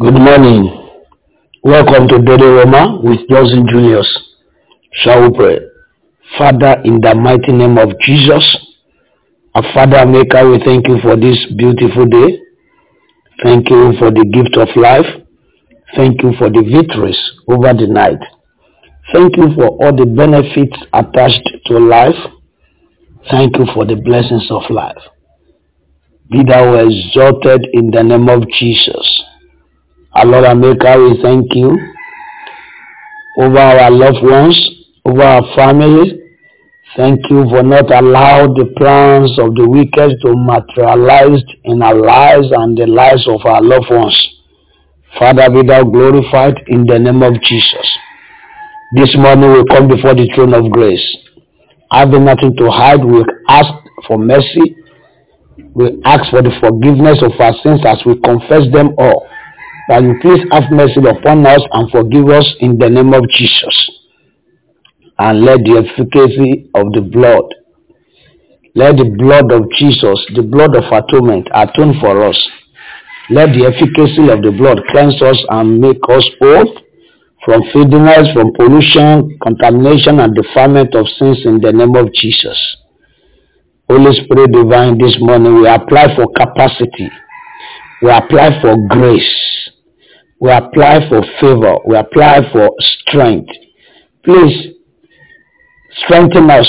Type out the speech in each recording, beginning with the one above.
Good morning. Welcome to Daily Rhema with Johnson Julius. Shall we pray? Father, in the mighty name of Jesus, our Father Maker, we thank you for this beautiful day. Thank you for the gift of life. Thank you for the victories over the night. Thank you for all the benefits attached to life. Thank you for the blessings of life. Be thou exalted in the name of Jesus. Our Lord and Maker, we thank you over our loved ones, over our families. Thank you for not allowing the plans of the wicked to materialize in our lives and the lives of our loved ones. Father, be thou glorified in the name of Jesus. This morning we come before the throne of grace. Having nothing to hide, we ask for mercy. We ask for the forgiveness of our sins as we confess them all. That you please have mercy upon us and forgive us in the name of Jesus. And let the efficacy of the blood, let the blood of Jesus, the blood of atonement, atone for us. Let the efficacy of the blood cleanse us and make us whole from filthiness, from pollution, contamination, and defilement of sins in the name of Jesus. Holy Spirit divine, this morning we apply for capacity. We apply for grace. We apply for favor. We apply for strength. Please strengthen us.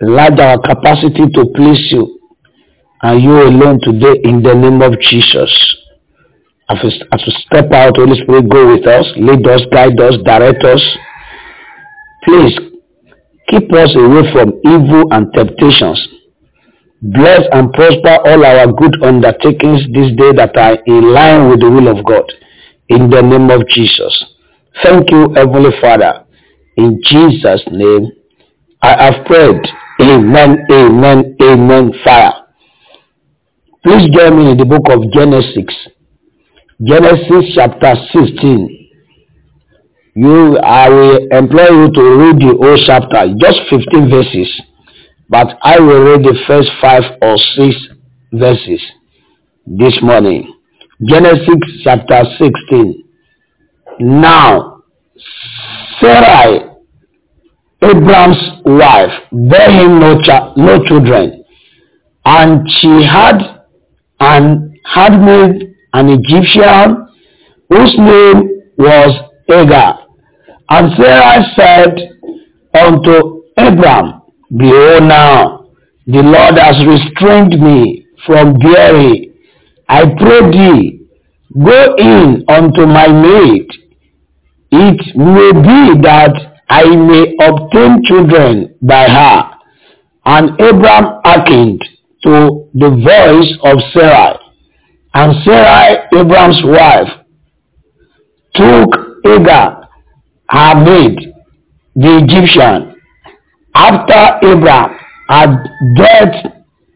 Enlarge our capacity to please you. And you alone today in the name of Jesus. As we, step out, Holy Spirit, go with us, lead us, guide us, direct us. Please keep us away from evil and temptations. Bless and prosper all our good undertakings this day that are in line with the will of God. In the name of Jesus. Thank you, Heavenly Father. In Jesus' name, I have prayed. Amen, amen, amen, fire. Please join me in the book of Genesis. Genesis chapter 16. You, I will employ you to read the whole chapter, just 15 verses. But I will read the first five or six verses this morning. Genesis chapter 16. Now, Sarai, Abraham's wife, bare him no, cha- no children, and she had an handmaid, an Egyptian, whose name was Hagar. And Sarah said unto Abraham, Behold now, the Lord has restrained me from bearing. I pray thee, go in unto my maid. It may be that I may obtain children by her. And Abraham hearkened to the voice of Sarai. And Sarai, Abraham's wife, took Hagar, her maid, the Egyptian, after Abraham had dwelt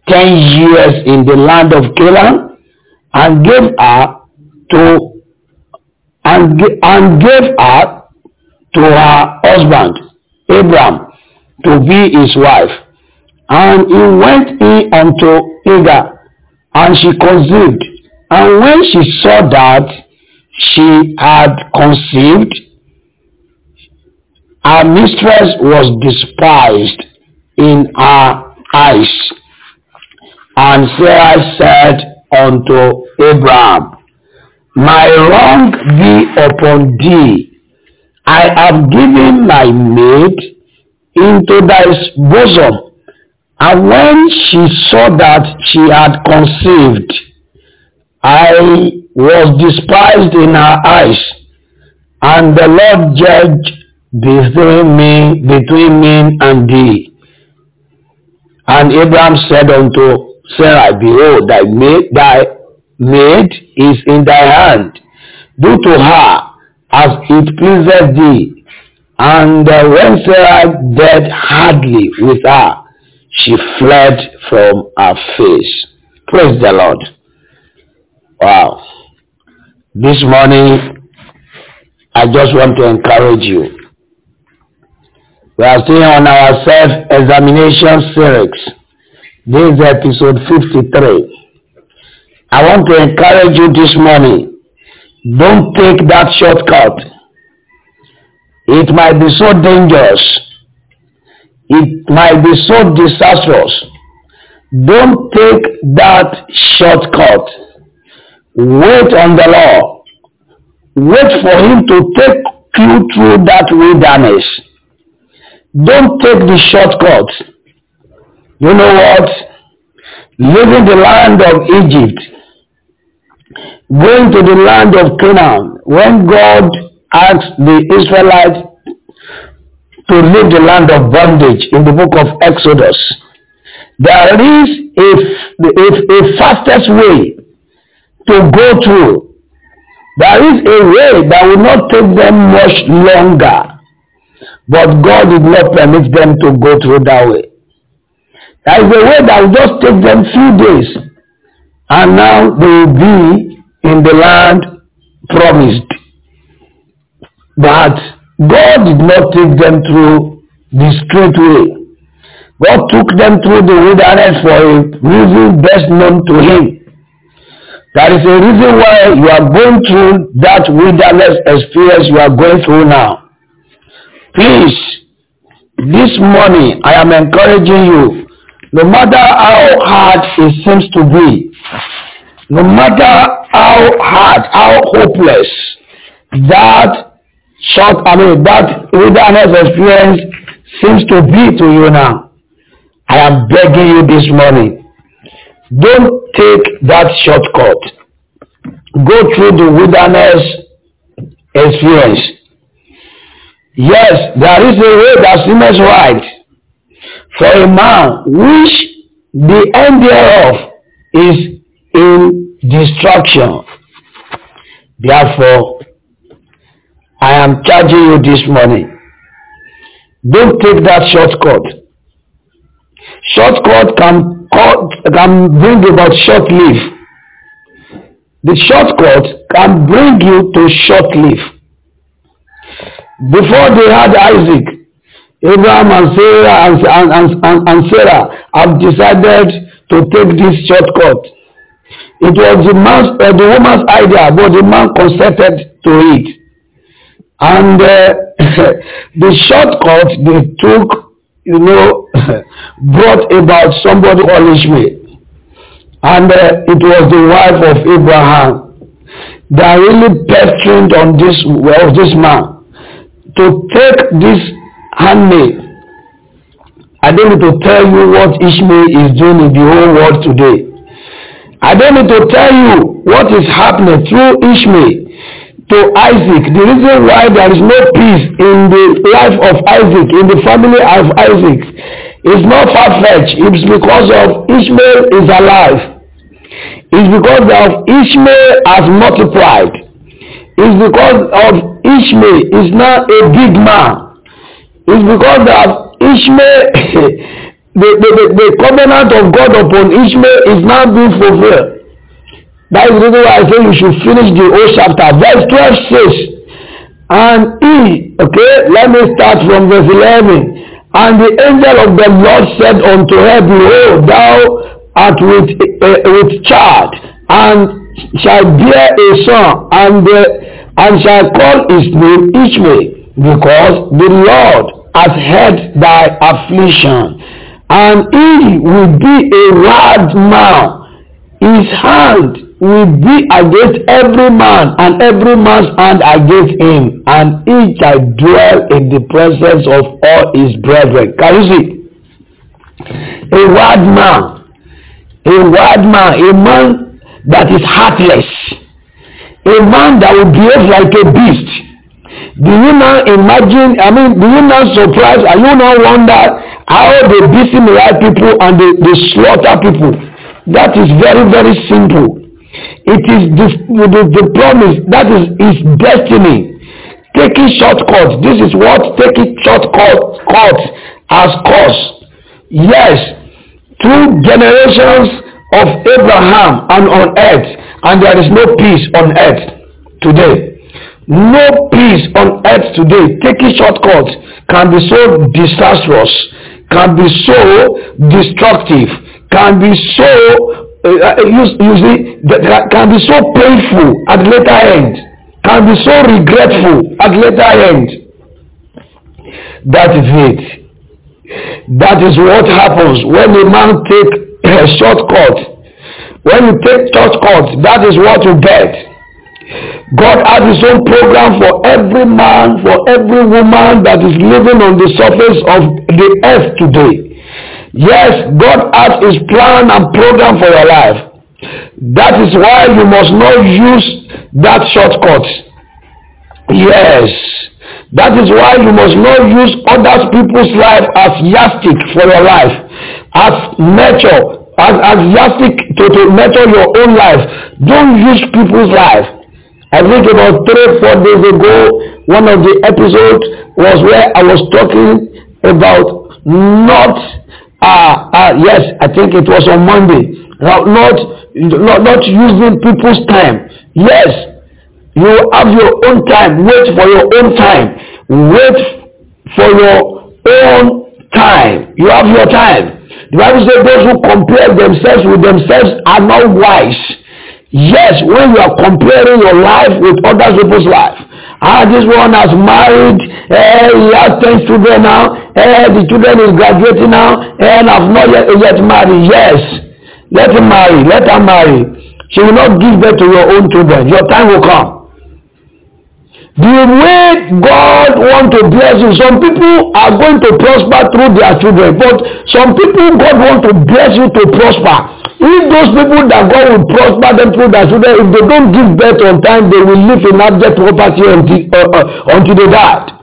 ten years in the land of Canaan, and gave her to and, and gave her to her husband Abraham to be his wife. And he went in unto Hagar, and she conceived. And when she saw that she had conceived, her mistress was despised in her eyes. And Sarah said unto Abraham, My wrong be upon thee. I have given my maid into thy bosom. And when she saw that she had conceived, I was despised in her eyes. And the Lord judged between me, between me and thee. And Abraham said unto Sarah, Behold, thy maid, thy maid is in thy hand. Do to her as it pleaseth thee. And uh, when Sarah dead hardly with her, she fled from her face. Praise the Lord. Wow. This morning, I just want to encourage you. We are still on our self-examination series. This is episode 53. I want to encourage you this morning Don't take that shortcut. It might be so dangerous. It might be so disastrous. Don't take that shortcut. Wait on the Lord. Wait for Him to take you through that wilderness. Don't take the shortcut. You know what? Leaving the land of Egypt, going to the land of Canaan, when God asked the Israelites to leave the land of bondage in the book of Exodus, there is a, a, a fastest way to go through. There is a way that will not take them much longer. But God did not permit them to go through that way. There is a way that will just take them few days. And now they will be in the land promised. But God did not take them through the straight way. God took them through the wilderness for a reason best known to him. There is a reason why you are going through that wilderness experience you are going through now. Please, this morning I am encouraging you, no matter how hard it seems to be, no matter how hard, how hopeless that short, I mean, that wilderness experience seems to be to you now, I am begging you this morning, don't take that shortcut. Go through the wilderness experience. Yes, there is a way that seems right for a man which the end thereof is in destruction. Therefore, I am charging you this morning. Don't take that shortcut. Shortcut can, can bring about short life. The shortcut can bring you to short life. Before they had Isaac, Abraham and Sarah and, and, and, and Sarah have decided to take this shortcut. It was the man's, uh, the woman's idea, but the man consented to it. And uh, the shortcut they took, you know, brought about somebody called Ishmael. And uh, it was the wife of Abraham that really pestered on this, well, this man to take this handmaid. I don't need to tell you what Ishmael is doing in the whole world today. I don't need to tell you what is happening through Ishmael to Isaac. The reason why there is no peace in the life of Isaac, in the family of Isaac, is not far-fetched. It's because of Ishmael is alive. It's because of Ishmael has multiplied. It's because of Ishmael is now a big man. It's because of Ishmael, the, the, the, the covenant of God upon Ishmael is now being fulfilled. That is the reason why I say you should finish the whole chapter. Verse 12 says, And he, okay, let me start from verse 11. And the angel of the Lord said unto her, Behold, thou art with, uh, with child, and shall bear a son, and uh, and shall call his name Ishmael, because the Lord has heard thy affliction, and he will be a rod man. His hand will be against every man, and every man's hand against him, and he shall dwell in the presence of all his brethren. Can you see? A wild man, a wild man, a man that is heartless a man that will behave like a beast do you now imagine i mean do you now surprise are you now wonder how they right people and they they slaughter people? That is very very simple. It is the the, the promise that is his destiny. Taking shortcut this is what taking shortcut cut has caused. Yes two generations of abraham and on earth and there is no peace on earth today. No peace on earth today. Taking shortcuts can be so disastrous, can be so destructive, can be so uh, uh see that can be so painful at later end. can be so regretful at later end. That is it. That is what happens when a man take a shortcut. When you take shortcut, that is what you get. God has his own program for every man, for every woman that is living on the surface of the earth today. Yes, God has his plan and program for your life. That is why you must not use that shortcut. Yes. That is why you must not use other people's life as yardstick for your life, as nature, as, as yardstick to, to measure your own life. Don't use people's life I think about three, four days ago, one of the episodes was where I was talking about not, uh, uh, yes, I think it was on Monday, not, not, not using people's time. Yes, you have your own time. Wait for your own time. Wait for your own time. You have your time. The Bible says those who compare themselves with themselves are not wise. Yes, when you are comparing your life with other people's life. Ah, this one has married, eh, he has 10 children now, eh, the children is graduating now, eh, and have not yet, yet married. Yes, let him marry, let her marry. She will not give birth to your own children. Your time will come. The way God want to bless you, some people are going to prosper through their children, but some people God want to bless you to prosper. If those people that God will prosper them through their children, if they don't give birth on time, they will live in abject poverty until, uh, uh, until they die.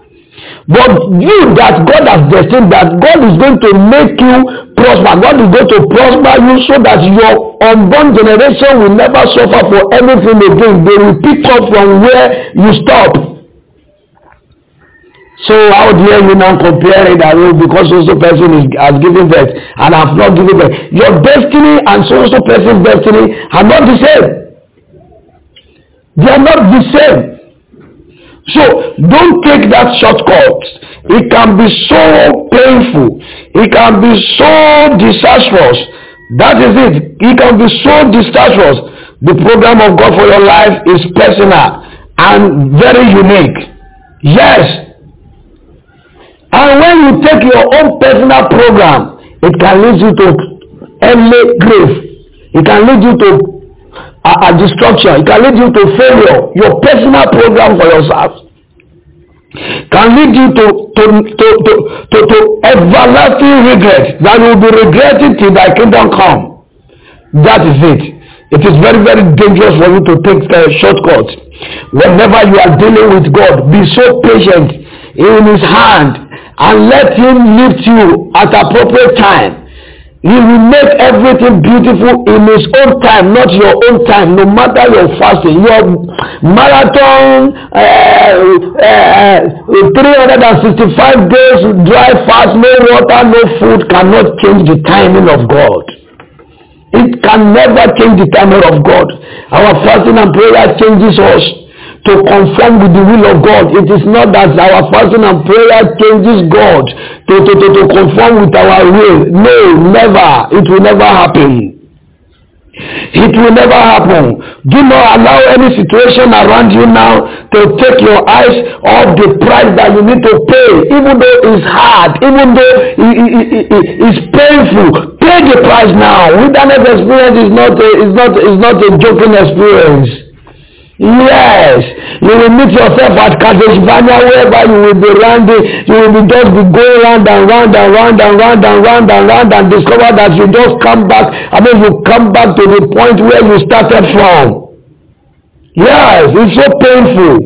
But you that God has destined that God is going to make you prosper. God is going to prosper you so that your unborn generation will never suffer for anything again. They will pick up from where you stop. So how dare you now compare it that way because so so person is, has given birth and have not given birth? Your destiny and so so person's destiny are not the same. They are not the same. So don't take that shortcut. It can be so painful. It can be so disastrous. That is it. It can be so disastrous. The program of God for your life is personal and very unique. Yes, And when you take your own personal program, it can lead you to early grave. It can lead you to a, a destruction. It can lead you to failure. Your personal program for yourself can lead you to to to to to, to everlasting regret that you will be regretting till thy kingdom come. That is it. It is very very dangerous for you to take a shortcut. Whenever you are dealing with God, be so patient in His hand and let him lift you at appropriate time. He will make everything beautiful in his own time, not your own time, no matter your fasting. Your marathon, uh, uh, 365 days dry fast, no water, no food cannot change the timing of God. It can never change the timing of God. Our fasting and prayer changes us to conform with the will of God. It is not that our fasting and prayer changes God to, to, to, to conform with our will. No, never. It will never happen. It will never happen. Do not allow any situation around you now to take your eyes off the price that you need to pay. Even though it's hard, even though it, it, it, it's painful, pay the price now. Wilderness experience is not is not, is not a joking experience. Yes, you will meet yourself at Kadesh Barnea whereby you will be rounding, you will be just be going round and round and round and round and round and round and discover that you just come back, I mean you come back to the point where you started from. Yes, it's so painful.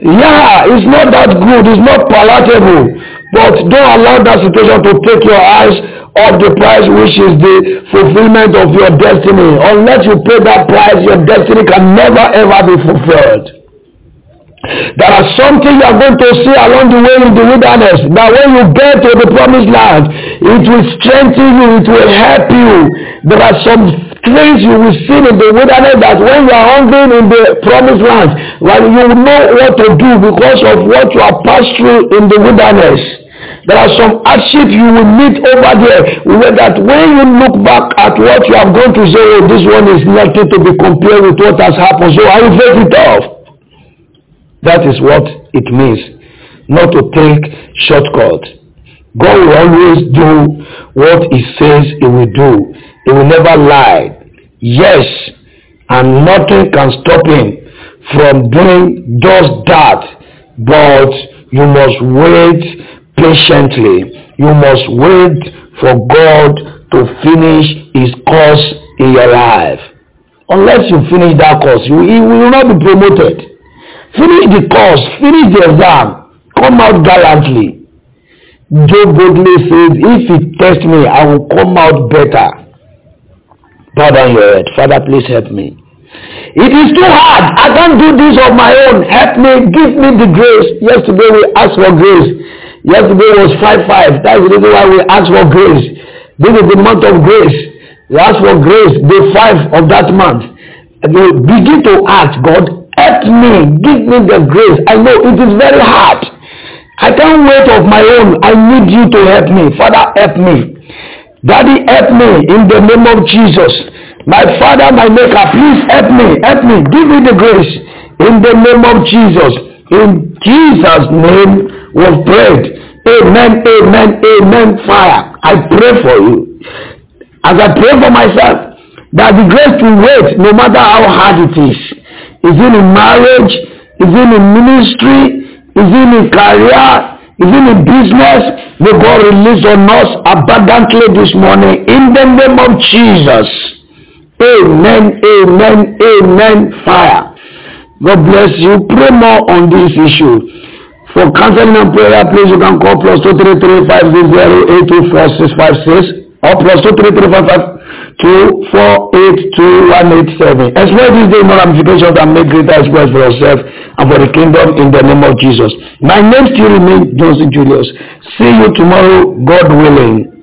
Yeah, it's not that good, it's not palatable. But don't allow that situation to take your eyes off the price which is the fulfillment of your destiny. Unless you pay that price, your destiny can never ever be fulfilled. There are something you are going to see along the way in the wilderness that when you get to the promised land, it will strengthen you, it will help you. There are some things you will see in the wilderness that when you are hungry in the promised land, well, you will know what to do because of what you have passed through in the wilderness. There are some hardship you will meet over there that when you look back at what you have gone to say, oh, this one is nothing to be compared with what has happened. So I will take it off. That is what it means. Not to take shortcut. God will always do what he says he will do. He will never lie. Yes, and nothing can stop him from doing just that. But you must wait patiently. You must wait for God to finish his course in your life. Unless you finish that course, you, you will not be promoted. Finish the course, finish the exam, come out gallantly. Job boldly says, if it tests me, I will come out better. Down your head. Father, please help me. It is too hard. I can't do this on my own. Help me. Give me the grace. Yesterday we asked for grace. Yesterday was 5-5. That's the reason why we ask for grace. This is the month of grace. We ask for grace, day 5 of that month. And we begin to ask God, help me. Give me the grace. I know it is very hard. I can't wait of my own. I need you to help me. Father, help me. Daddy, help me in the name of Jesus. My Father, my Maker, please help me. Help me. Give me the grace in the name of Jesus. In Jesus' name was prayed. Amen, amen, amen. Fire. I pray for you. As I pray for myself, that the grace to wait, no matter how hard it is. Is it in marriage? Is it in ministry? Is it in career? Is it in business? May God release on us abundantly this morning in the name of Jesus. Amen, amen, amen. Fire. God bless you. Pray more on this issue. For counseling and prayer, please you can call plus two three three five zero eight two four six five six or plus two three three five two four eight two one eight seven. Express this day more ramifications and make greater exploits for yourself and for the kingdom in the name of Jesus. My name still remains Johnson Julius. See you tomorrow, God willing.